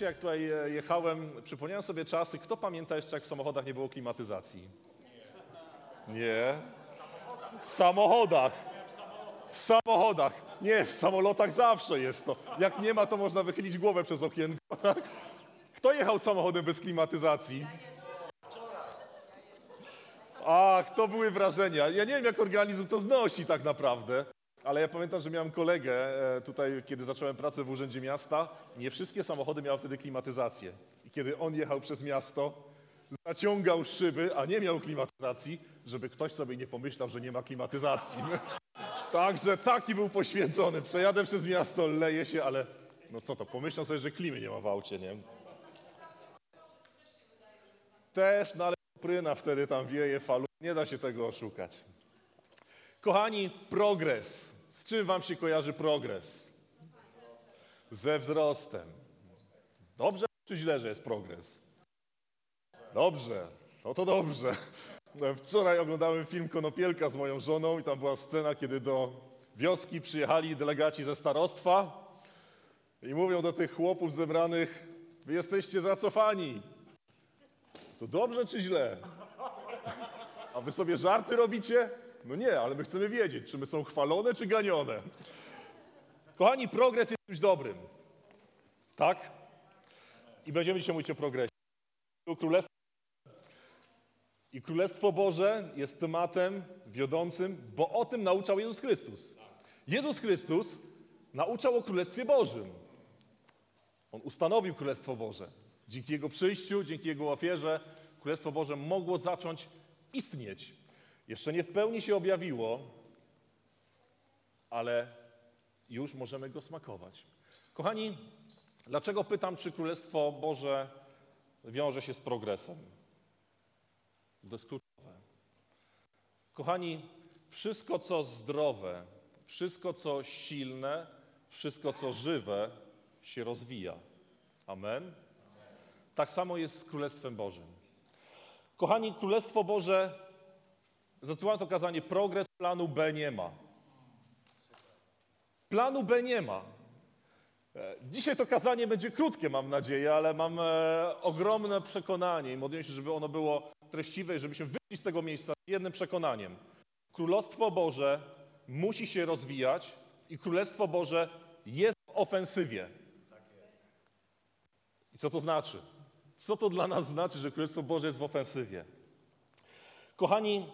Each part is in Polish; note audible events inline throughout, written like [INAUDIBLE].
Dzisiaj jak tutaj e, jechałem, przypomniałem sobie czasy, kto pamięta jeszcze jak w samochodach nie było klimatyzacji? Nie. W samochodach. W samochodach. Nie, w samolotach zawsze jest to. Jak nie ma, to można wychylić głowę przez okienko. [LAUGHS] tak? Kto jechał samochodem bez klimatyzacji? Ach, to były wrażenia. Ja nie wiem, jak organizm to znosi tak naprawdę. Ale ja pamiętam, że miałem kolegę e, tutaj, kiedy zacząłem pracę w Urzędzie Miasta. Nie wszystkie samochody miały wtedy klimatyzację. I kiedy on jechał przez miasto, zaciągał szyby, a nie miał klimatyzacji, żeby ktoś sobie nie pomyślał, że nie ma klimatyzacji. [LAUGHS] Także taki był poświęcony. Przejadę przez miasto, leje się, ale no co to, pomyślał sobie, że klimy nie ma w aucie, nie? Też, no ale pryna wtedy tam wieje, falu. Nie da się tego oszukać. Kochani, progres. Z czym wam się kojarzy progres? Ze wzrostem. Dobrze czy źle, że jest progres? Dobrze, no to dobrze. Wczoraj oglądałem film Konopielka z moją żoną i tam była scena, kiedy do wioski przyjechali delegaci ze starostwa i mówią do tych chłopów zebranych, wy jesteście zacofani. To dobrze czy źle? A wy sobie żarty robicie? No nie, ale my chcemy wiedzieć, czy my są chwalone, czy ganione. Kochani, progres jest czymś dobrym. Tak? I będziemy dzisiaj mówić o progresie. O Królestwie. I Królestwo Boże jest tematem wiodącym, bo o tym nauczał Jezus Chrystus. Jezus Chrystus nauczał o Królestwie Bożym. On ustanowił Królestwo Boże. Dzięki Jego przyjściu, dzięki Jego ofierze, Królestwo Boże mogło zacząć istnieć. Jeszcze nie w pełni się objawiło, ale już możemy go smakować. Kochani, dlaczego pytam, czy Królestwo Boże wiąże się z progresem? To jest kluczowe. Kochani, wszystko co zdrowe, wszystko co silne, wszystko co żywe się rozwija. Amen? Tak samo jest z Królestwem Bożym. Kochani, Królestwo Boże, zatytułowałem to kazanie Progres, planu B nie ma. Planu B nie ma. E, Dzisiaj to kazanie będzie krótkie, mam nadzieję, ale mam e, ogromne przekonanie i modlę się, żeby ono było treściwe i żebyśmy wyszli z tego miejsca z jednym przekonaniem. Królestwo Boże musi się rozwijać i Królestwo Boże jest w ofensywie. I co to znaczy? Co to dla nas znaczy, że Królestwo Boże jest w ofensywie? Kochani,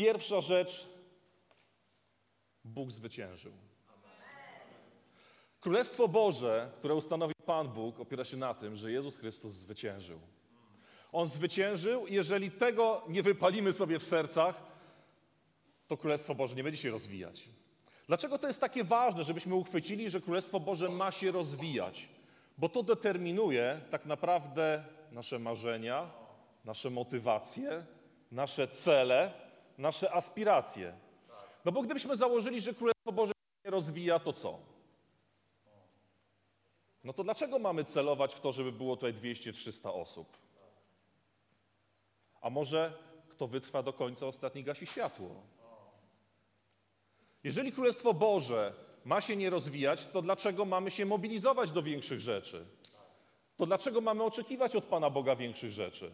pierwsza rzecz, Bóg zwyciężył. Królestwo Boże, które ustanowił Pan Bóg, opiera się na tym, że Jezus Chrystus zwyciężył. On zwyciężył jeżeli tego nie wypalimy sobie w sercach, to Królestwo Boże nie będzie się rozwijać. Dlaczego to jest takie ważne, żebyśmy uchwycili, że Królestwo Boże ma się rozwijać? Bo to determinuje tak naprawdę nasze marzenia, nasze motywacje, nasze cele, nasze aspiracje. No bo gdybyśmy założyli, że Królestwo Boże się rozwija, to co? No to dlaczego mamy celować w to, żeby było tutaj 200-300 osób? A może kto wytrwa do końca, ostatni gasi światło? Jeżeli Królestwo Boże ma się nie rozwijać, to dlaczego mamy się mobilizować do większych rzeczy? To dlaczego mamy oczekiwać od Pana Boga większych rzeczy?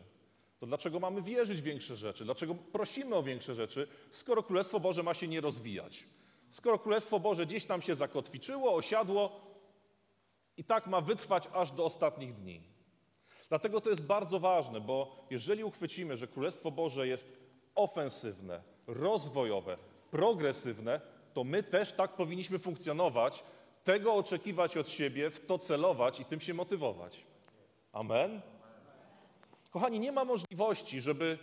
To dlaczego mamy wierzyć w większe rzeczy? Dlaczego prosimy o większe rzeczy, skoro Królestwo Boże ma się nie rozwijać? Skoro Królestwo Boże gdzieś tam się zakotwiczyło, osiadło i tak ma wytrwać aż do ostatnich dni. Dlatego to jest bardzo ważne, bo jeżeli uchwycimy, że Królestwo Boże jest ofensywne, rozwojowe, progresywne, to my też tak powinniśmy funkcjonować, tego oczekiwać od siebie, w to celować i tym się motywować. Amen? Kochani, nie ma możliwości, żeby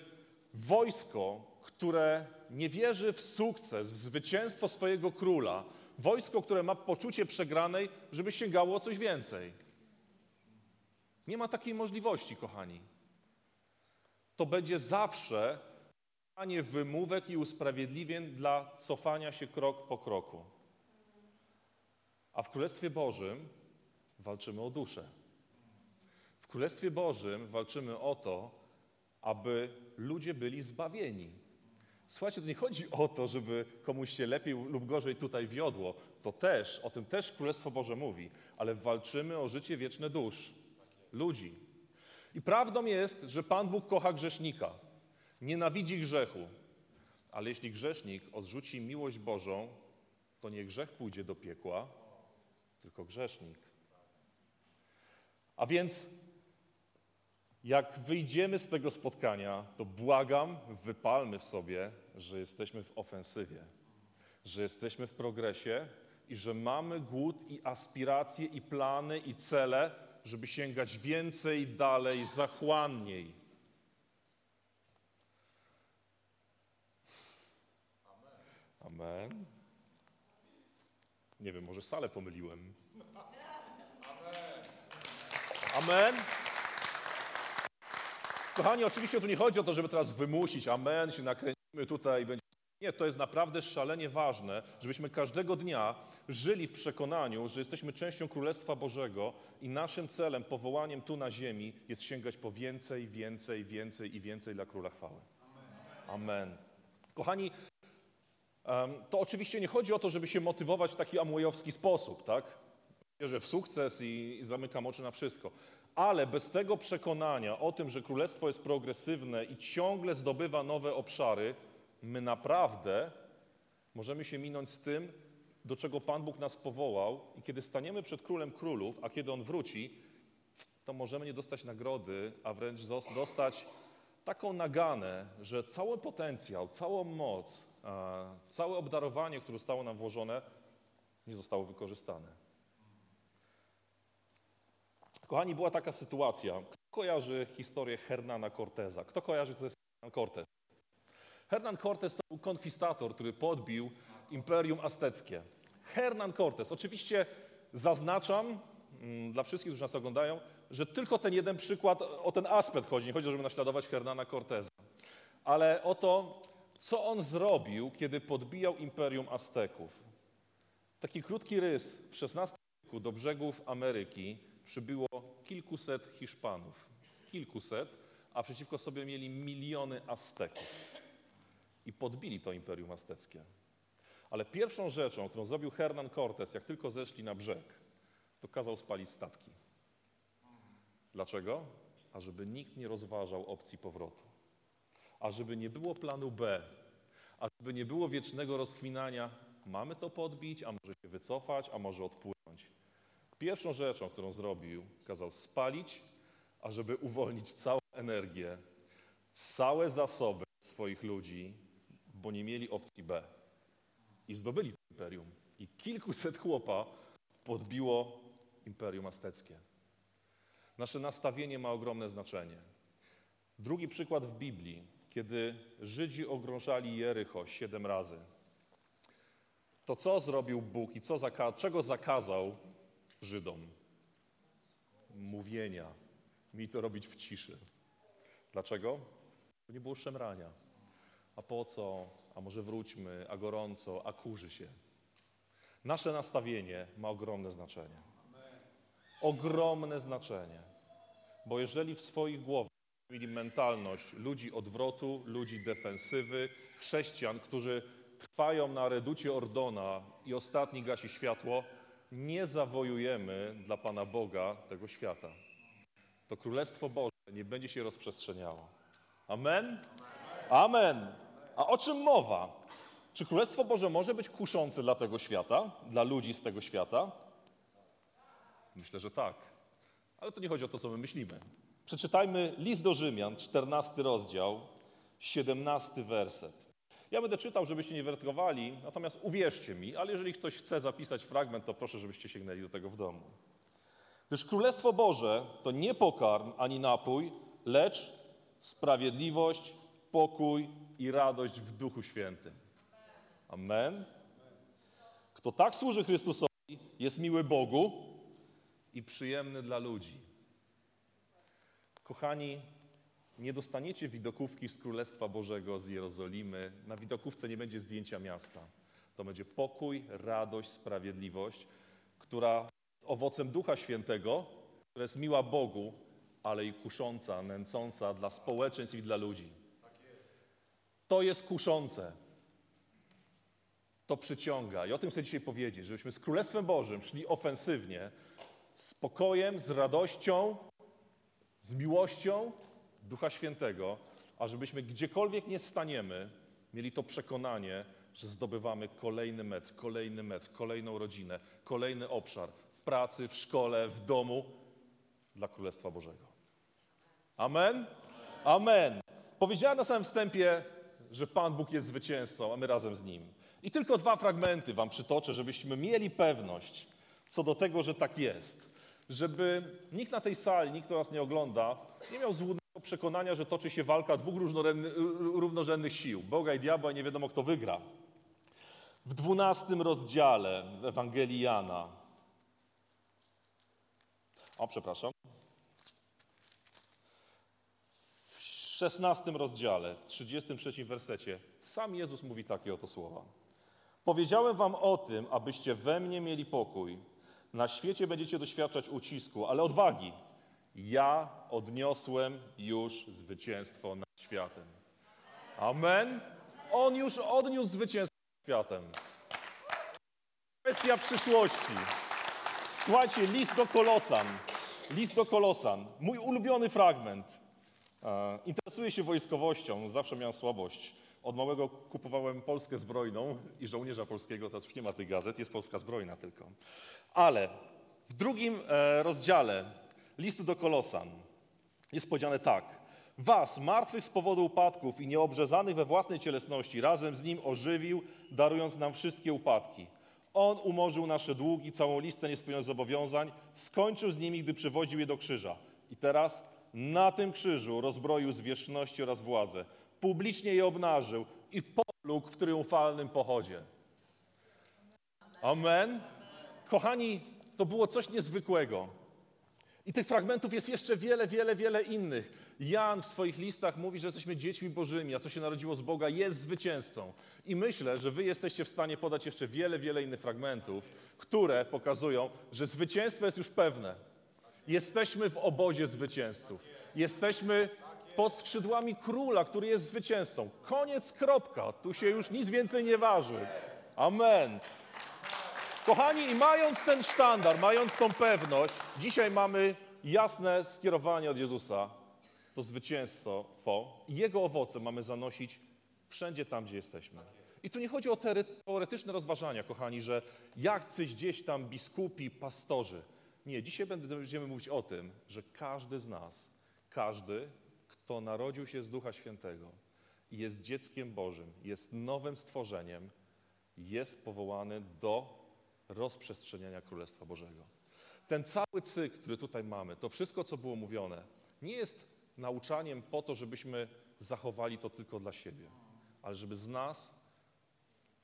wojsko, które nie wierzy w sukces, w zwycięstwo swojego króla, wojsko, które ma poczucie przegranej, żeby sięgało o coś więcej. Nie ma takiej możliwości, kochani. to będzie zawsze szukanie wymówek i usprawiedliwień dla cofania się krok po kroku. A w Królestwie Bożym walczymy o duszę. Królestwie Bożym walczymy o to, aby ludzie byli zbawieni. Słuchajcie, to nie chodzi o to, żeby komuś się lepiej lub gorzej tutaj wiodło. To też, o tym też Królestwo Boże mówi, ale walczymy o życie wieczne dusz, ludzi. I prawdą jest, że Pan Bóg kocha grzesznika, nienawidzi grzechu, ale jeśli grzesznik odrzuci miłość Bożą, to nie grzech pójdzie do piekła, tylko grzesznik. A więc jak wyjdziemy z tego spotkania, to błagam, wypalmy w sobie, że jesteśmy w ofensywie, że jesteśmy w progresie i że mamy głód i aspiracje i plany i cele, żeby sięgać więcej, dalej, zachłanniej. Amen. Nie wiem, może salę pomyliłem. Amen. Kochani, oczywiście tu nie chodzi o to, żeby teraz wymusić, amen, się nakręcimy tutaj i będzie. Nie, to jest naprawdę szalenie ważne, żebyśmy każdego dnia żyli w przekonaniu, że jesteśmy częścią Królestwa Bożego i naszym celem, powołaniem tu na ziemi jest sięgać po więcej, więcej, więcej i więcej dla Króla Chwały. Amen. Kochani, to oczywiście nie chodzi o to, żeby się motywować w taki amwayowski sposób, tak? Wierzę w sukces i zamykam oczy na wszystko. Ale bez tego przekonania o tym, że królestwo jest progresywne i ciągle zdobywa nowe obszary, my naprawdę możemy się minąć z tym, do czego Pan Bóg nas powołał, i kiedy staniemy przed królem królów, a kiedy on wróci, to możemy nie dostać nagrody, a wręcz dostać taką naganę, że cały potencjał, całą moc, całe obdarowanie, które zostało nam włożone, nie zostało wykorzystane. Kochani, była taka sytuacja. Kto kojarzy historię Hernana Corteza? Kto kojarzy, to jest Hernan Cortez? Hernan Cortez to był konfistator, który podbił Imperium Azteckie. Hernan Cortez. Oczywiście zaznaczam mm, dla wszystkich, którzy nas oglądają, że tylko ten jeden przykład, o ten aspekt chodzi. Nie chodzi, żeby naśladować Hernana Corteza. Ale o to, co on zrobił, kiedy podbijał Imperium Azteków. Taki krótki rys. W XVI wieku do brzegów Ameryki przybyło kilkuset Hiszpanów. Kilkuset, a przeciwko sobie mieli miliony Azteków. I podbili to Imperium Azteckie. Ale pierwszą rzeczą, którą zrobił Hernan Cortez, jak tylko zeszli na brzeg, to kazał spalić statki. Dlaczego? Ażeby nikt nie rozważał opcji powrotu. Ażeby nie było planu B. Ażeby nie było wiecznego rozkminania, mamy to podbić, a może się wycofać, a może odpłynąć. Pierwszą rzeczą, którą zrobił, kazał spalić, ażeby uwolnić całą energię, całe zasoby swoich ludzi, bo nie mieli opcji B. I zdobyli to imperium. I kilkuset chłopa podbiło imperium azteckie. Nasze nastawienie ma ogromne znaczenie. Drugi przykład w Biblii, kiedy Żydzi ogrążali Jericho siedem razy. To co zrobił Bóg i co zaka- czego zakazał Żydom? Mówienia. Mieli to robić w ciszy. Dlaczego? Bo nie było szemrania. A po co? A może wróćmy, a gorąco, a kurzy się. Nasze nastawienie ma ogromne znaczenie. Ogromne znaczenie. Bo jeżeli w swoich głowach mieli mentalność ludzi odwrotu, ludzi defensywy, chrześcijan, którzy trwają na reducie Ordona i ostatni gasi światło, nie zawojujemy dla Pana Boga tego świata. To Królestwo Boże nie będzie się rozprzestrzeniało. Amen? Amen. A o czym mowa? Czy Królestwo Boże może być kuszące dla tego świata, dla ludzi z tego świata? Myślę, że tak. Ale to nie chodzi o to, co my myślimy. Przeczytajmy list do Rzymian, 14 rozdział, 17 werset. Ja będę czytał, żebyście nie wertowali, natomiast uwierzcie mi, ale jeżeli ktoś chce zapisać fragment, to proszę, żebyście sięgnęli do tego w domu. Gdyż Królestwo Boże to nie pokarm ani napój, lecz sprawiedliwość, pokój i radość w Duchu Świętym. Amen. Kto tak służy Chrystusowi, jest miły Bogu i przyjemny dla ludzi. Kochani, Nie dostaniecie widokówki z Królestwa Bożego z Jerozolimy. Na widokówce nie będzie zdjęcia miasta. To będzie pokój, radość, sprawiedliwość, która owocem Ducha Świętego, która jest miła Bogu, ale i kusząca, nęcąca dla społeczeństw i dla ludzi. To jest kuszące. To przyciąga. I o tym chcę dzisiaj powiedzieć, żebyśmy z Królestwem Bożym szli ofensywnie, z spokojem, z radością, z miłością Ducha Świętego, a żebyśmy gdziekolwiek nie staniemy, mieli to przekonanie, że zdobywamy kolejny metr, kolejny metr, kolejną rodzinę, kolejny obszar w pracy, w szkole, w domu dla Królestwa Bożego. Amen? Amen. Powiedziałem na samym wstępie, że Pan Bóg jest zwycięzcą, a my razem z Nim. I tylko dwa fragmenty Wam przytoczę, żebyśmy mieli pewność co do tego, że tak jest. Żeby nikt na tej sali, nikt, kto nas nie ogląda, nie miał złudnego przekonania, że toczy się walka dwóch równorzędnych sił, Boga i diabła i nie wiadomo kto wygra. W dwunastym rozdziale Ewangelii Jana, o przepraszam, w szesnastym rozdziale, w trzydziestym trzecim wersecie, sam Jezus mówi takie oto słowa. Powiedziałem wam o tym, abyście we mnie mieli pokój. Na świecie będziecie doświadczać ucisku, ale odwagi. Ja odniosłem już zwycięstwo nad światem. Amen. On już odniósł zwycięstwo nad światem. Kwestia przyszłości. Słuchajcie, list do Kolosan. List do Kolosan. Mój ulubiony fragment. E, interesuję się wojskowością, zawsze miałem słabość. Od małego kupowałem Polskę zbrojną i żołnierza polskiego, teraz już nie ma tych gazet, jest Polska zbrojna tylko. Ale w drugim e, rozdziale listu do Kolosan jest powiedziane tak. Was, martwych z powodu upadków i nieobrzezanych we własnej cielesności, razem z Nim ożywił, darując nam wszystkie upadki. On umorzył nasze długi, całą listę niespełnionych zobowiązań, skończył z nimi, gdy przywoził je do krzyża. I teraz na tym krzyżu rozbroił zwierzchności oraz władzę publicznie je obnażył i pológł w triumfalnym pochodzie. Amen. Kochani, to było coś niezwykłego. I tych fragmentów jest jeszcze wiele, wiele, wiele innych. Jan w swoich listach mówi, że jesteśmy dziećmi bożymi, a co się narodziło z Boga jest zwycięzcą. I myślę, że wy jesteście w stanie podać jeszcze wiele, wiele innych fragmentów, które pokazują, że zwycięstwo jest już pewne. Jesteśmy w obozie zwycięzców. Jesteśmy pod skrzydłami króla, który jest zwycięzcą. Koniec, kropka. Tu się już nic więcej nie waży. Amen. Kochani, i mając ten sztandar, mając tą pewność, dzisiaj mamy jasne skierowanie od Jezusa, to zwycięstwo Jego owoce mamy zanosić wszędzie tam, gdzie jesteśmy. I tu nie chodzi o teoretyczne rozważania, kochani, że jacyś gdzieś tam biskupi, pastorzy. Nie, dzisiaj będziemy mówić o tym, że każdy z nas, każdy kto narodził się z Ducha Świętego jest dzieckiem Bożym, jest nowym stworzeniem, jest powołany do rozprzestrzeniania Królestwa Bożego. Ten cały cykl, który tutaj mamy, to wszystko, co było mówione, nie jest nauczaniem po to, żebyśmy zachowali to tylko dla siebie, ale żeby z nas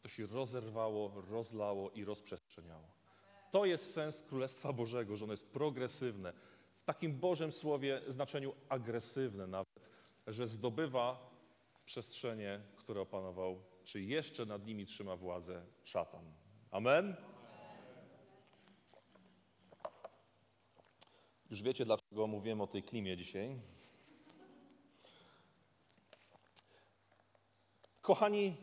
to się rozerwało, rozlało i rozprzestrzeniało. To jest sens Królestwa Bożego, że ono jest progresywne, takim Bożym Słowie znaczeniu agresywne nawet, że zdobywa przestrzenie, które opanował, czy jeszcze nad nimi trzyma władzę szatan. Amen? Już wiecie, dlaczego mówiłem o tej klimie dzisiaj. Kochani,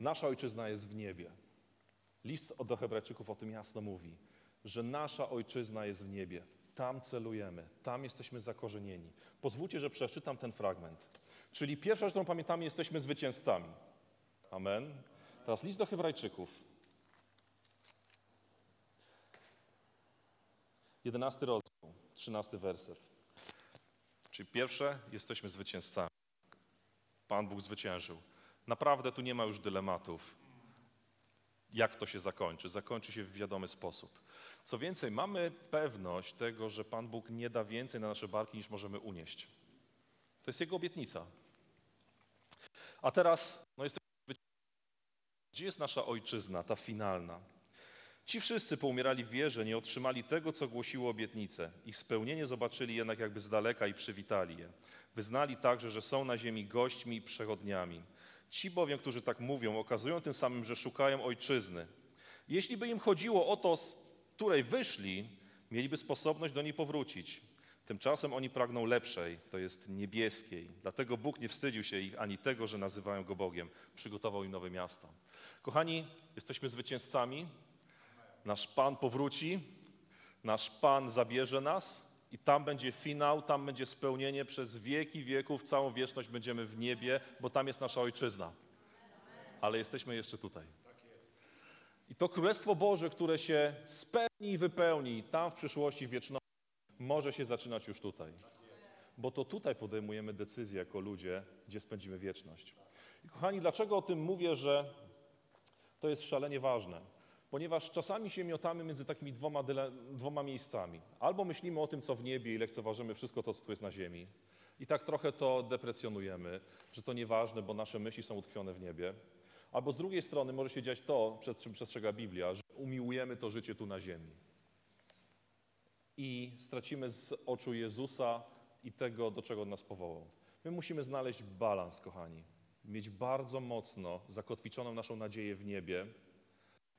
nasza ojczyzna jest w niebie. List do Hebrajczyków o tym jasno mówi że nasza ojczyzna jest w niebie. Tam celujemy, tam jesteśmy zakorzenieni. Pozwólcie, że przeczytam ten fragment. Czyli pierwsza rzecz, którą pamiętamy, jesteśmy zwycięzcami. Amen. Teraz list do Hebrajczyków. Jedenasty rozdział, trzynasty werset. Czyli pierwsze, jesteśmy zwycięzcami. Pan Bóg zwyciężył. Naprawdę tu nie ma już dylematów, jak to się zakończy. Zakończy się w wiadomy sposób. Co więcej, mamy pewność tego, że Pan Bóg nie da więcej na nasze barki, niż możemy unieść. To jest Jego obietnica. A teraz, no jest, gdzie jest nasza ojczyzna, ta finalna? Ci wszyscy poumierali w wierze, nie otrzymali tego, co głosiło obietnice. Ich spełnienie zobaczyli jednak jakby z daleka i przywitali je. Wyznali także, że są na ziemi gośćmi i przechodniami. Ci bowiem, którzy tak mówią, okazują tym samym, że szukają ojczyzny. Jeśli by im chodziło o to, z której wyszli, mieliby sposobność do niej powrócić. Tymczasem oni pragną lepszej, to jest niebieskiej. Dlatego Bóg nie wstydził się ich ani tego, że nazywają go Bogiem. Przygotował im nowe miasto. Kochani, jesteśmy zwycięzcami. Nasz Pan powróci, nasz Pan zabierze nas i tam będzie finał, tam będzie spełnienie przez wieki wieków, całą wieczność będziemy w niebie, bo tam jest nasza ojczyzna. Ale jesteśmy jeszcze tutaj. I to Królestwo Boże, które się spełni i wypełni tam w przyszłości wieczności, może się zaczynać już tutaj. Bo to tutaj podejmujemy decyzje jako ludzie, gdzie spędzimy wieczność. I kochani, dlaczego o tym mówię, że to jest szalenie ważne? Ponieważ czasami się miotamy między takimi dwoma, dwoma miejscami. Albo myślimy o tym, co w niebie i lekceważymy wszystko to, co tu jest na ziemi. I tak trochę to deprecjonujemy, że to nieważne, bo nasze myśli są utkwione w niebie. Albo z drugiej strony może się dziać to, przed czym przestrzega Biblia, że umiłujemy to życie tu na ziemi. I stracimy z oczu Jezusa i tego, do czego nas powołał. My musimy znaleźć balans, kochani. Mieć bardzo mocno zakotwiczoną naszą nadzieję w niebie,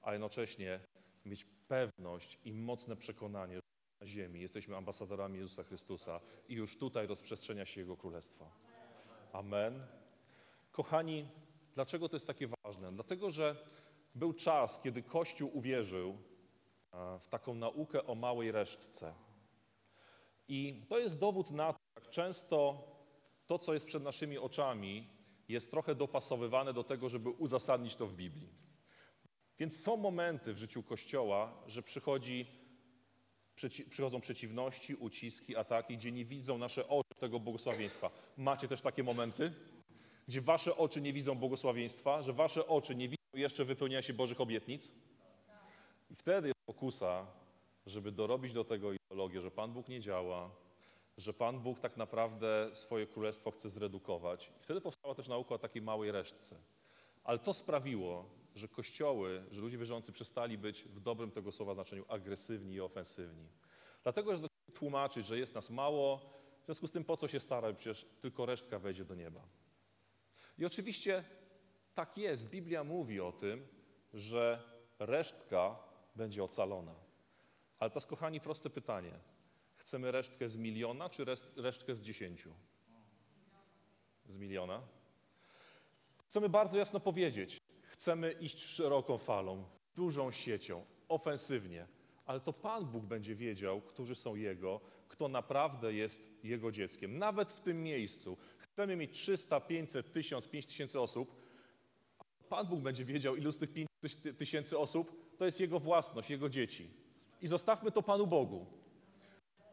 a jednocześnie mieć pewność i mocne przekonanie, że na ziemi jesteśmy ambasadorami Jezusa Chrystusa i już tutaj rozprzestrzenia się Jego Królestwo. Amen. Kochani, dlaczego to jest takie ważne? Dlatego, że był czas, kiedy Kościół uwierzył w taką naukę o małej resztce. I to jest dowód na to, jak często to, co jest przed naszymi oczami, jest trochę dopasowywane do tego, żeby uzasadnić to w Biblii. Więc są momenty w życiu Kościoła, że przychodzi, przychodzą przeciwności, uciski, ataki, gdzie nie widzą nasze oczy tego błogosławieństwa. Macie też takie momenty, gdzie wasze oczy nie widzą błogosławieństwa, że wasze oczy nie widzą jeszcze wypełniania się Bożych obietnic? I wtedy jest pokusa, żeby dorobić do tego ideologię, że Pan Bóg nie działa, że Pan Bóg tak naprawdę swoje królestwo chce zredukować. I wtedy powstała też nauka o takiej małej resztce. Ale to sprawiło, że kościoły, że ludzie wierzący przestali być w dobrym tego słowa znaczeniu agresywni i ofensywni. Dlatego, że tłumaczyć, że jest nas mało, w związku z tym po co się starać, przecież tylko resztka wejdzie do nieba. I oczywiście tak jest. Biblia mówi o tym, że resztka będzie ocalona. Ale jest, kochani, proste pytanie. Chcemy resztkę z miliona, czy resztkę z dziesięciu? Z miliona? Chcemy bardzo jasno powiedzieć, chcemy iść szeroką falą, dużą siecią, ofensywnie, ale to Pan Bóg będzie wiedział, którzy są Jego, kto naprawdę jest Jego dzieckiem. Nawet w tym miejscu chcemy mieć 300, 500, 1000, 5000 osób, Pan Bóg będzie wiedział, ilu z tych 5 tysięcy osób to jest Jego własność, Jego dzieci. I zostawmy to Panu Bogu.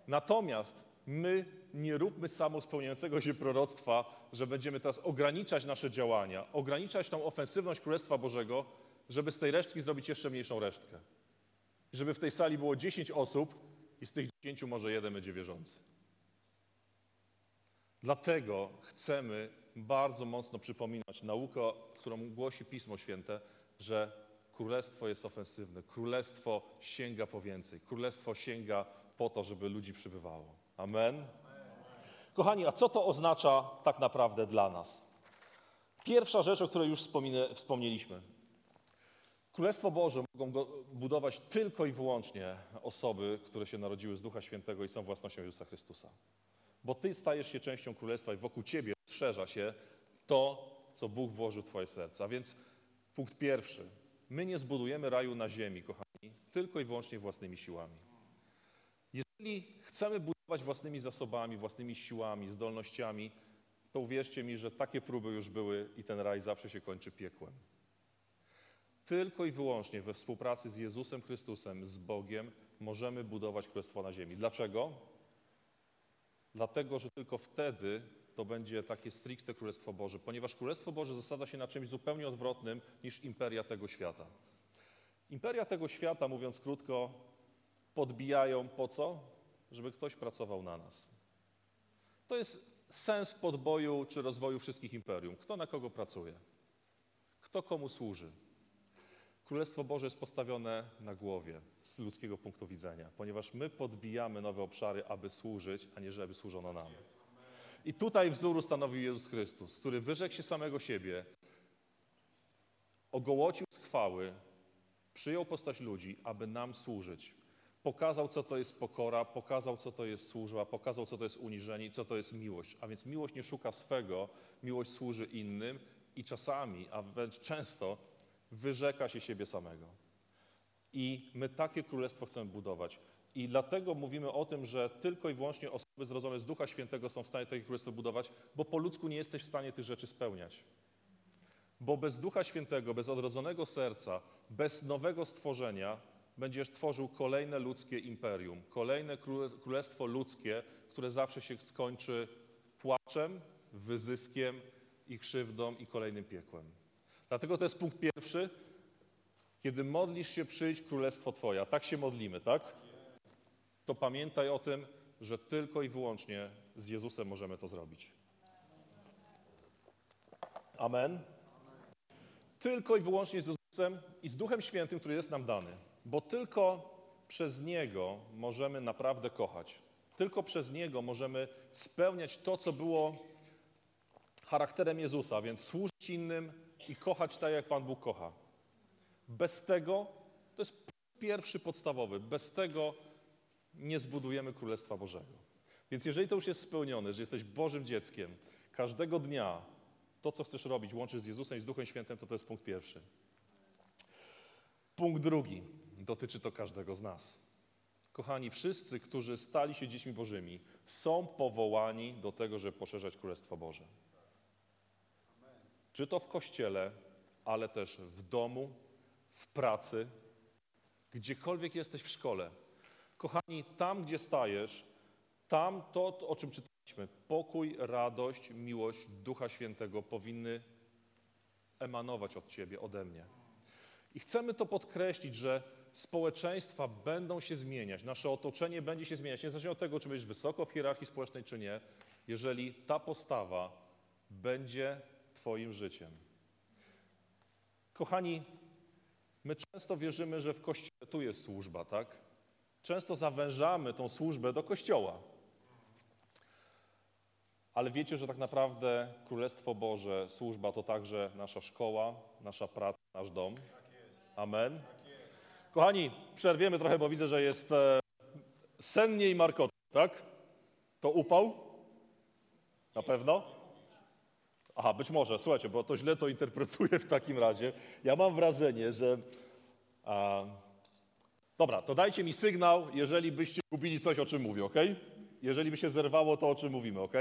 Natomiast my nie róbmy samospełniającego się proroctwa, że będziemy teraz ograniczać nasze działania, ograniczać tą ofensywność Królestwa Bożego, żeby z tej resztki zrobić jeszcze mniejszą resztkę. Żeby w tej sali było 10 osób i z tych 10 może jeden będzie wierzący. Dlatego chcemy bardzo mocno przypominać naukę, którą głosi Pismo Święte, że królestwo jest ofensywne, królestwo sięga po więcej, królestwo sięga po to, żeby ludzi przybywało. Amen. Kochani, a co to oznacza tak naprawdę dla nas? Pierwsza rzecz, o której już wspomnieliśmy. Królestwo Boże mogą budować tylko i wyłącznie osoby, które się narodziły z Ducha Świętego i są własnością Jezusa Chrystusa. Bo Ty stajesz się częścią Królestwa i wokół Ciebie rozszerza się to, co Bóg włożył w Twoje serce. A więc punkt pierwszy. My nie zbudujemy raju na ziemi, kochani, tylko i wyłącznie własnymi siłami. Jeżeli chcemy budować własnymi zasobami, własnymi siłami, zdolnościami, to uwierzcie mi, że takie próby już były i ten raj zawsze się kończy piekłem. Tylko i wyłącznie we współpracy z Jezusem Chrystusem, z Bogiem, możemy budować królestwo na ziemi. Dlaczego? Dlatego, że tylko wtedy to będzie takie stricte Królestwo Boże, ponieważ Królestwo Boże zasadza się na czymś zupełnie odwrotnym niż imperia tego świata. Imperia tego świata, mówiąc krótko, podbijają po co? Żeby ktoś pracował na nas. To jest sens podboju czy rozwoju wszystkich imperium. Kto na kogo pracuje? Kto komu służy? Królestwo Boże jest postawione na głowie z ludzkiego punktu widzenia, ponieważ my podbijamy nowe obszary, aby służyć, a nie żeby służono nam. I tutaj wzór ustanowił Jezus Chrystus, który wyrzekł się samego siebie, ogołocił z chwały, przyjął postać ludzi, aby nam służyć. Pokazał, co to jest pokora, pokazał, co to jest służba, pokazał, co to jest uniżenie i co to jest miłość. A więc miłość nie szuka swego, miłość służy innym i czasami, a wręcz często, wyrzeka się siebie samego. I my takie królestwo chcemy budować. I dlatego mówimy o tym, że tylko i wyłącznie osoby zrodzone z Ducha Świętego są w stanie takie królestwo budować, bo po ludzku nie jesteś w stanie tych rzeczy spełniać. Bo bez Ducha Świętego, bez odrodzonego serca, bez nowego stworzenia będziesz tworzył kolejne ludzkie imperium, kolejne królestwo ludzkie, które zawsze się skończy płaczem, wyzyskiem i krzywdą i kolejnym piekłem. Dlatego to jest punkt pierwszy. Kiedy modlisz się, przyjdź królestwo Twoje. Tak się modlimy, tak? To pamiętaj o tym, że tylko i wyłącznie z Jezusem możemy to zrobić. Amen. Tylko i wyłącznie z Jezusem i z Duchem Świętym, który jest nam dany. Bo tylko przez Niego możemy naprawdę kochać. Tylko przez Niego możemy spełniać to, co było charakterem Jezusa, więc służyć innym i kochać tak, jak Pan Bóg kocha. Bez tego, to jest pierwszy podstawowy, bez tego nie zbudujemy Królestwa Bożego. Więc jeżeli to już jest spełnione, że jesteś Bożym dzieckiem, każdego dnia to, co chcesz robić, łączysz z Jezusem i z Duchem Świętym, to to jest punkt pierwszy. Punkt drugi. Dotyczy to każdego z nas. Kochani, wszyscy, którzy stali się dziećmi Bożymi, są powołani do tego, żeby poszerzać Królestwo Boże. Czy to w kościele, ale też w domu, w pracy, gdziekolwiek jesteś w szkole. Kochani, tam gdzie stajesz, tam to, o czym czytaliśmy, pokój, radość, miłość Ducha Świętego powinny emanować od Ciebie, ode mnie. I chcemy to podkreślić, że społeczeństwa będą się zmieniać, nasze otoczenie będzie się zmieniać, niezależnie od tego, czy będziesz wysoko w hierarchii społecznej, czy nie, jeżeli ta postawa będzie Twoim życiem. Kochani, my często wierzymy, że w kościele tu jest służba, tak? Często zawężamy tą służbę do kościoła. Ale wiecie, że tak naprawdę Królestwo Boże, służba to także nasza szkoła, nasza praca, nasz dom. Amen. Kochani, przerwiemy trochę, bo widzę, że jest e, sennie i markotnie, tak? To upał? Na pewno? Aha, być może, słuchajcie, bo to źle to interpretuję w takim razie. Ja mam wrażenie, że. A, dobra, to dajcie mi sygnał, jeżeli byście gubili coś, o czym mówię, ok? Jeżeli by się zerwało to, o czym mówimy, ok?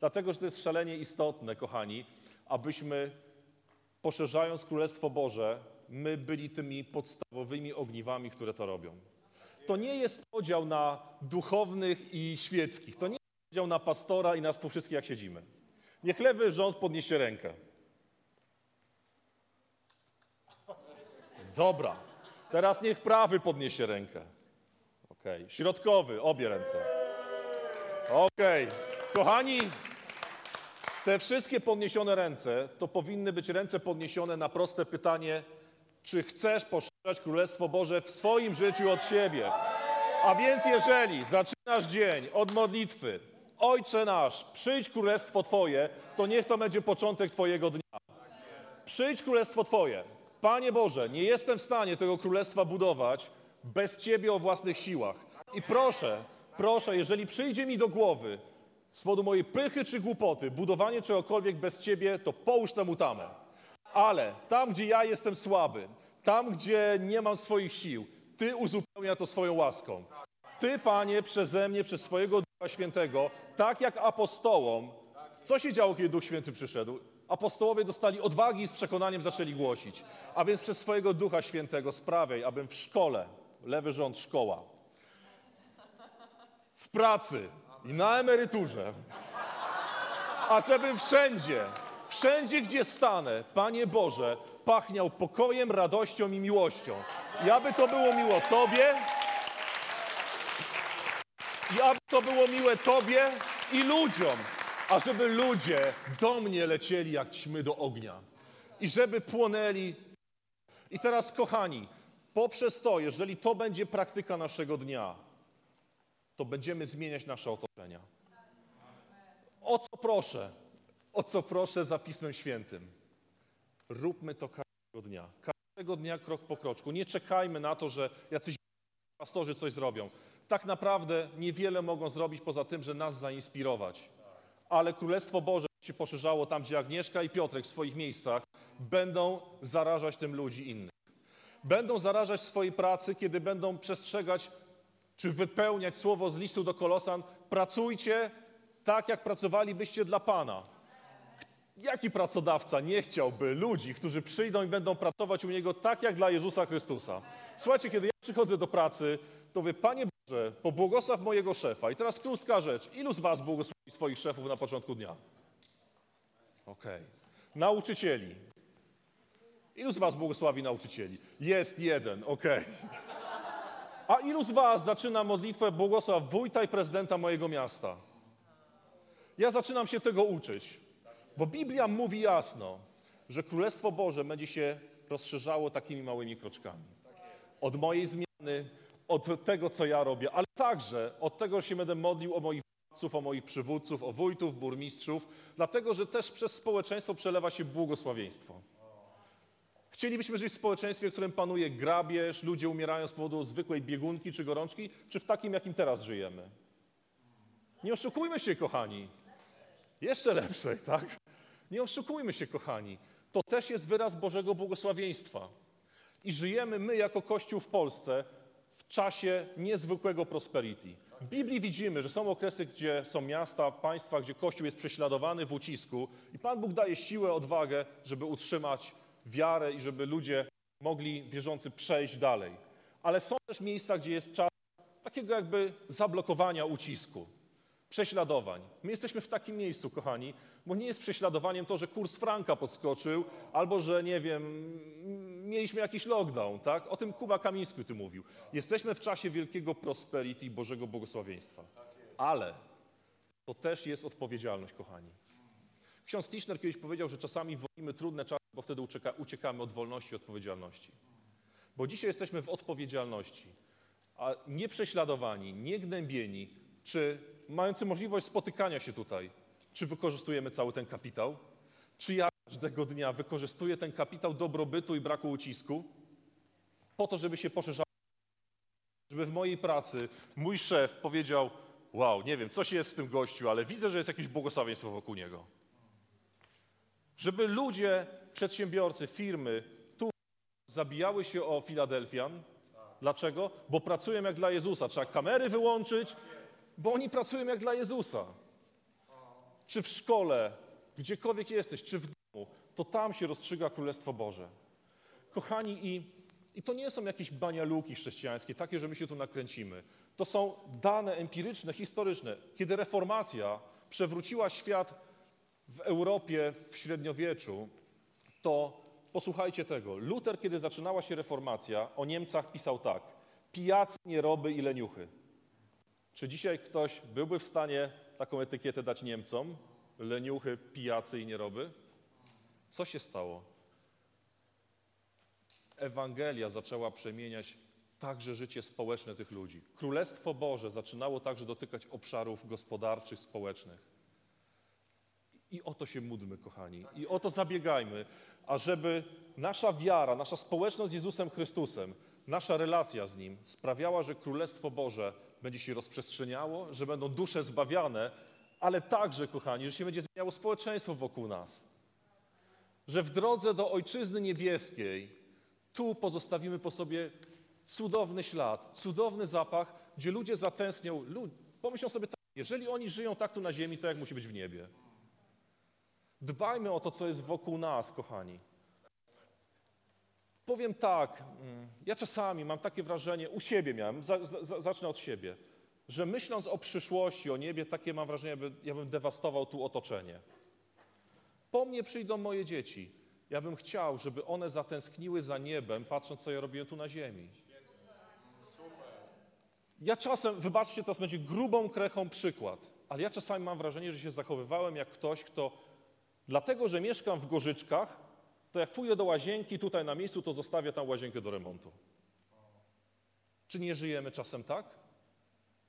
Dlatego, że to jest szalenie istotne, kochani, abyśmy poszerzając Królestwo Boże, my byli tymi podstawowymi ogniwami, które to robią. To nie jest podział na duchownych i świeckich. To nie jest podział na pastora i nas tu wszystkich, jak siedzimy. Niech lewy rząd podniesie rękę. Dobra. Teraz niech prawy podniesie rękę. Ok. Środkowy, obie ręce. Ok. Kochani, te wszystkie podniesione ręce to powinny być ręce podniesione na proste pytanie, czy chcesz poszerzać Królestwo Boże w swoim życiu od siebie. A więc jeżeli zaczynasz dzień od modlitwy, Ojcze nasz, przyjdź Królestwo Twoje, to niech to będzie początek Twojego dnia. Przyjdź Królestwo Twoje. Panie Boże, nie jestem w stanie tego Królestwa budować bez Ciebie o własnych siłach. I proszę, proszę, jeżeli przyjdzie mi do głowy z powodu mojej pychy czy głupoty budowanie czegokolwiek bez Ciebie, to połóż temu tamę. Ale tam, gdzie ja jestem słaby, tam, gdzie nie mam swoich sił, Ty uzupełnia to swoją łaską. Ty, Panie, przeze mnie, przez swojego Ducha Świętego, tak jak apostołom, co się działo, kiedy Duch Święty przyszedł? Apostołowie dostali odwagi i z przekonaniem zaczęli głosić. A więc przez swojego Ducha Świętego sprawiaj, abym w szkole, lewy rząd szkoła, w pracy i na emeryturze, a żebym wszędzie, wszędzie, gdzie stanę, Panie Boże, pachniał pokojem, radością i miłością. I aby to było miło Tobie, i aby to było miłe Tobie i ludziom, a żeby ludzie do mnie lecieli jak ćmy do ognia i żeby płonęli I teraz, kochani, poprzez to, jeżeli to będzie praktyka naszego dnia, to będziemy zmieniać nasze otoczenia. O co proszę? O co proszę za Pismem Świętym? Róbmy to każdego dnia. Każdego dnia krok po kroczku. Nie czekajmy na to, że jacyś pastorzy coś zrobią. Tak naprawdę niewiele mogą zrobić poza tym, że nas zainspirować. Ale Królestwo Boże się poszerzało tam, gdzie Agnieszka i Piotrek w swoich miejscach będą zarażać tym ludzi innych. Będą zarażać swojej pracy, kiedy będą przestrzegać czy wypełniać słowo z listu do Kolosan. Pracujcie tak, jak pracowalibyście dla Pana. Jaki pracodawca nie chciałby ludzi, którzy przyjdą i będą pracować u niego tak, jak dla Jezusa Chrystusa? Słuchajcie, kiedy ja przychodzę do pracy, to mówię, Panie Boże, pobłogosław mojego szefa. I teraz krótka rzecz. Ilu z was błogosławi swoich szefów na początku dnia? Okej. Nauczycieli. Ilu z was błogosławi nauczycieli? Jest jeden, okej. A ilu z was zaczyna modlitwę błogosław wójta i prezydenta mojego miasta? Ja zaczynam się tego uczyć, bo Biblia mówi jasno, że Królestwo Boże będzie się rozszerzało takimi małymi kroczkami. Od mojej zmiany, od tego, co ja robię, ale także od tego, że się będę modlił o moich władców, o moich przywódców, o wójtów, burmistrzów, dlatego, że też przez społeczeństwo przelewa się błogosławieństwo. Chcielibyśmy żyć w społeczeństwie, w którym panuje grabież, ludzie umierają z powodu zwykłej biegunki czy gorączki, czy w takim, jakim teraz żyjemy? Nie oszukujmy się, kochani. Jeszcze lepszej, tak? Nie oszukujmy się, kochani. To też jest wyraz Bożego błogosławieństwa. I żyjemy my jako Kościół w Polsce w czasie niezwykłego prosperity. W Biblii widzimy, że są okresy, gdzie są miasta, państwa, gdzie Kościół jest prześladowany w ucisku i Pan Bóg daje siłę, odwagę, żeby utrzymać wiarę i żeby ludzie mogli, wierzący, przejść dalej. Ale są też miejsca, gdzie jest czas takiego jakby zablokowania ucisku, prześladowań. My jesteśmy w takim miejscu, kochani, bo nie jest prześladowaniem to, że kurs franka podskoczył, albo że, nie wiem, mieliśmy jakiś lockdown, tak? O tym Kuba Kamiński tu mówił. Jesteśmy w czasie wielkiego prosperity i Bożego błogosławieństwa. Ale to też jest odpowiedzialność, kochani. Ksiądz Tischner kiedyś powiedział, że czasami wolimy trudne czasy, bo wtedy ucieka, uciekamy od wolności i odpowiedzialności. Bo dzisiaj jesteśmy w odpowiedzialności, a nie prześladowani, nie gnębieni, czy mający możliwość spotykania się tutaj, czy wykorzystujemy cały ten kapitał? Czy ja każdego dnia wykorzystuję ten kapitał dobrobytu i braku ucisku po to, żeby się poszerzał? Żeby w mojej pracy mój szef powiedział: Wow, nie wiem, coś jest w tym gościu, ale widzę, że jest jakieś błogosławieństwo wokół niego. Żeby ludzie, przedsiębiorcy, firmy tu zabijały się o Filadelfian. Dlaczego? Bo pracują jak dla Jezusa. Trzeba kamery wyłączyć, bo oni pracują jak dla Jezusa. Czy w szkole, gdziekolwiek jesteś, czy w domu, to tam się rozstrzyga Królestwo Boże. Kochani, i, i to nie są jakieś banialuki chrześcijańskie, takie, że my się tu nakręcimy. To są dane empiryczne, historyczne. Kiedy reformacja przewróciła świat w Europie w średniowieczu, to posłuchajcie tego. Luter, kiedy zaczynała się reformacja, o Niemcach pisał tak: pijacy, nieroby i leniuchy. Czy dzisiaj ktoś byłby w stanie taką etykietę dać Niemcom? Leniuchy, pijacy i nieroby? Co się stało? Ewangelia zaczęła przemieniać także życie społeczne tych ludzi. Królestwo Boże zaczynało także dotykać obszarów gospodarczych, społecznych. I o to się módlmy, kochani, i o to zabiegajmy, ażeby nasza wiara, nasza społeczność z Jezusem Chrystusem, nasza relacja z Nim sprawiała, że Królestwo Boże będzie się rozprzestrzeniało, że będą dusze zbawiane, ale także, kochani, że się będzie zmieniało społeczeństwo wokół nas. Że w drodze do Ojczyzny Niebieskiej tu pozostawimy po sobie cudowny ślad, cudowny zapach, gdzie ludzie zatęsknią. Pomyślą sobie tak, jeżeli oni żyją tak tu na ziemi, to jak musi być w niebie? Dbajmy o to, co jest wokół nas, kochani. Powiem tak, mm, ja czasami mam takie wrażenie, u siebie miałem, zacznę od siebie, że myśląc o przyszłości, o niebie, takie mam wrażenie, by, ja bym dewastował tu otoczenie. Po mnie przyjdą moje dzieci. Ja bym chciał, żeby one zatęskniły za niebem, patrząc, co ja robiłem tu na ziemi. Ja czasem, wybaczcie, teraz będzie grubą krechą przykład, ale ja czasami mam wrażenie, że się zachowywałem jak ktoś, kto Dlatego, że mieszkam w Gorzyczkach, to jak pójdę do łazienki tutaj na miejscu, to zostawię tam łazienkę do remontu. Czy nie żyjemy czasem tak?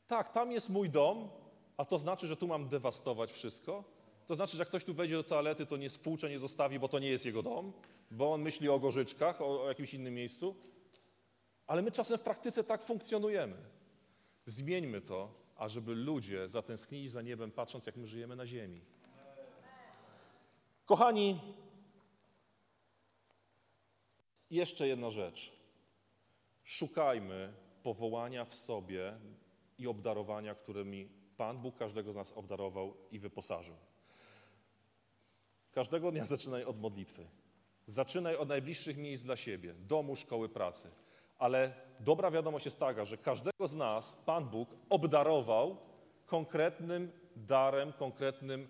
Tak, tam jest mój dom, a to znaczy, że tu mam dewastować wszystko? To znaczy, że jak ktoś tu wejdzie do toalety, to nie spłucze, nie zostawi, bo to nie jest jego dom, bo on myśli o gorzyczkach, o, o jakimś innym miejscu. Ale my czasem w praktyce tak funkcjonujemy. Zmieńmy to, ażeby ludzie zatęsknili za niebem, patrząc, jak my żyjemy na ziemi. Kochani, jeszcze jedna rzecz. Szukajmy powołania w sobie i obdarowania, którymi Pan Bóg każdego z nas obdarował i wyposażył. Każdego dnia zaczynaj od modlitwy. Zaczynaj od najbliższych miejsc dla siebie, domu, szkoły, pracy. Ale dobra wiadomość jest taka, że każdego z nas Pan Bóg obdarował konkretnym darem, konkretnym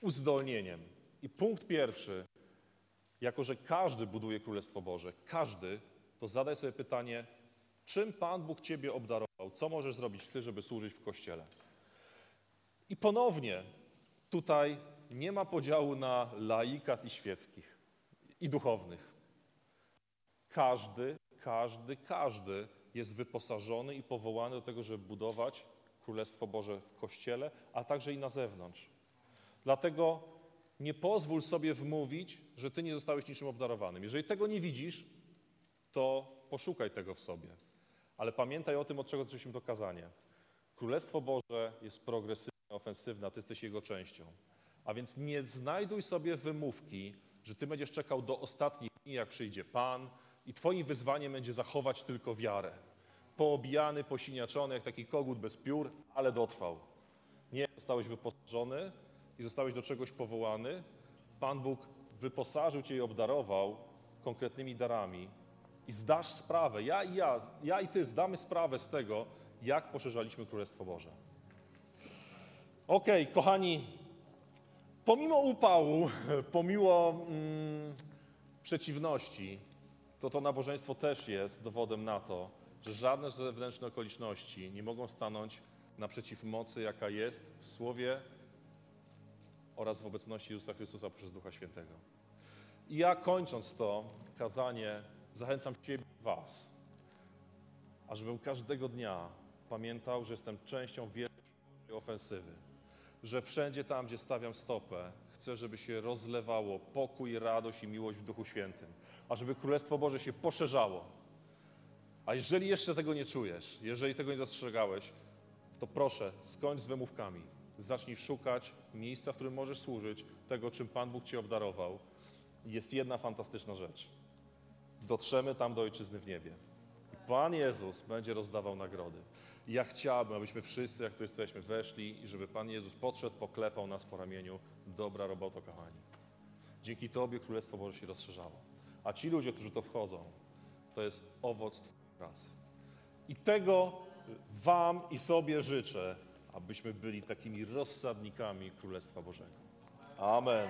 uzdolnieniem. I punkt pierwszy, jako że każdy buduje Królestwo Boże, każdy, to zadaj sobie pytanie, czym Pan Bóg Ciebie obdarował? Co możesz zrobić Ty, żeby służyć w Kościele? I ponownie, tutaj nie ma podziału na laikat i świeckich, i duchownych. Każdy, każdy, każdy jest wyposażony i powołany do tego, żeby budować Królestwo Boże w Kościele, a także i na zewnątrz. Dlatego nie pozwól sobie wmówić, że ty nie zostałeś niczym obdarowanym. Jeżeli tego nie widzisz, to poszukaj tego w sobie. Ale pamiętaj o tym, od czego zaczęliśmy to kazanie. Królestwo Boże jest progresywne, ofensywne, a ty jesteś jego częścią. A więc nie znajduj sobie wymówki, że ty będziesz czekał do ostatnich dni, jak przyjdzie Pan i twoim wyzwaniem będzie zachować tylko wiarę. Poobijany, posiniaczony, jak taki kogut bez piór, ale dotrwał. Nie, zostałeś wyposażony i zostałeś do czegoś powołany. Pan Bóg wyposażył cię i obdarował konkretnymi darami. I zdasz sprawę, ja i ja, ja i ty zdamy sprawę z tego, jak poszerzaliśmy Królestwo Boże. Okej, kochani, pomimo upału, [LAUGHS] pomimo mm, przeciwności, to to nabożeństwo też jest dowodem na to, że żadne zewnętrzne okoliczności nie mogą stanąć naprzeciw mocy, jaka jest w Słowie oraz w obecności Jezusa Chrystusa przez Ducha Świętego. I ja kończąc to kazanie, zachęcam Ciebie Was, ażebym każdego dnia pamiętał, że jestem częścią wielkiej ofensywy, że wszędzie tam, gdzie stawiam stopę, chcę, żeby się rozlewało pokój, radość i miłość w Duchu Świętym, a żeby Królestwo Boże się poszerzało. A jeżeli jeszcze tego nie czujesz, jeżeli tego nie dostrzegałeś, to proszę, skończ z wymówkami. Zacznij szukać miejsca, w którym możesz służyć, tego, czym Pan Bóg Cię obdarował. Jest jedna fantastyczna rzecz. Dotrzemy tam do Ojczyzny w niebie. Pan Jezus będzie rozdawał nagrody. Ja chciałbym, abyśmy wszyscy, jak tu jesteśmy, weszli i żeby Pan Jezus podszedł, poklepał nas po ramieniu. Dobra robota, kochani. Dzięki Tobie Królestwo Boże się rozszerzało. A ci ludzie, którzy to wchodzą, to jest owoc Twojej pracy. I tego Wam i sobie życzę, abyśmy byli takimi rozsadnikami Królestwa Bożego. Amen.